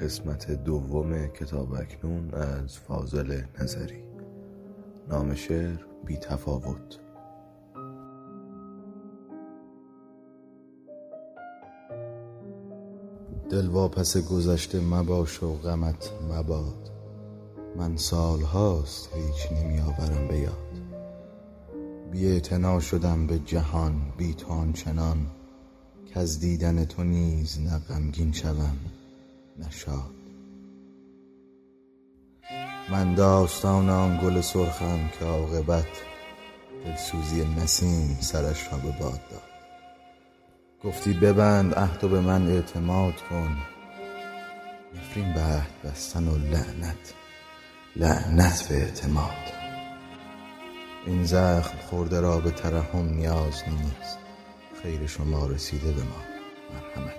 قسمت دوم کتاب اکنون از فاضل نظری. نام شعر بی تفاوت. دل واپس گذشته مباش و غمت مباد. من سالهاست هیچ نمی آورم یاد. بی شدم به جهان بی تو آنچنان کز دیدن تو نیز نه غمگین شوم نه شاد. من داستان آن گل سرخم که عاقبت دلسوزی نسیم سرش را به باد داد. گفتی ببند عهد و به من اعتماد کن نفرین به عهد بستن و لعنت لعنت به اعتماد. این زخم خورده را به ترحم نیاز نیست. خیر شما رسیده به ما. مرحمت.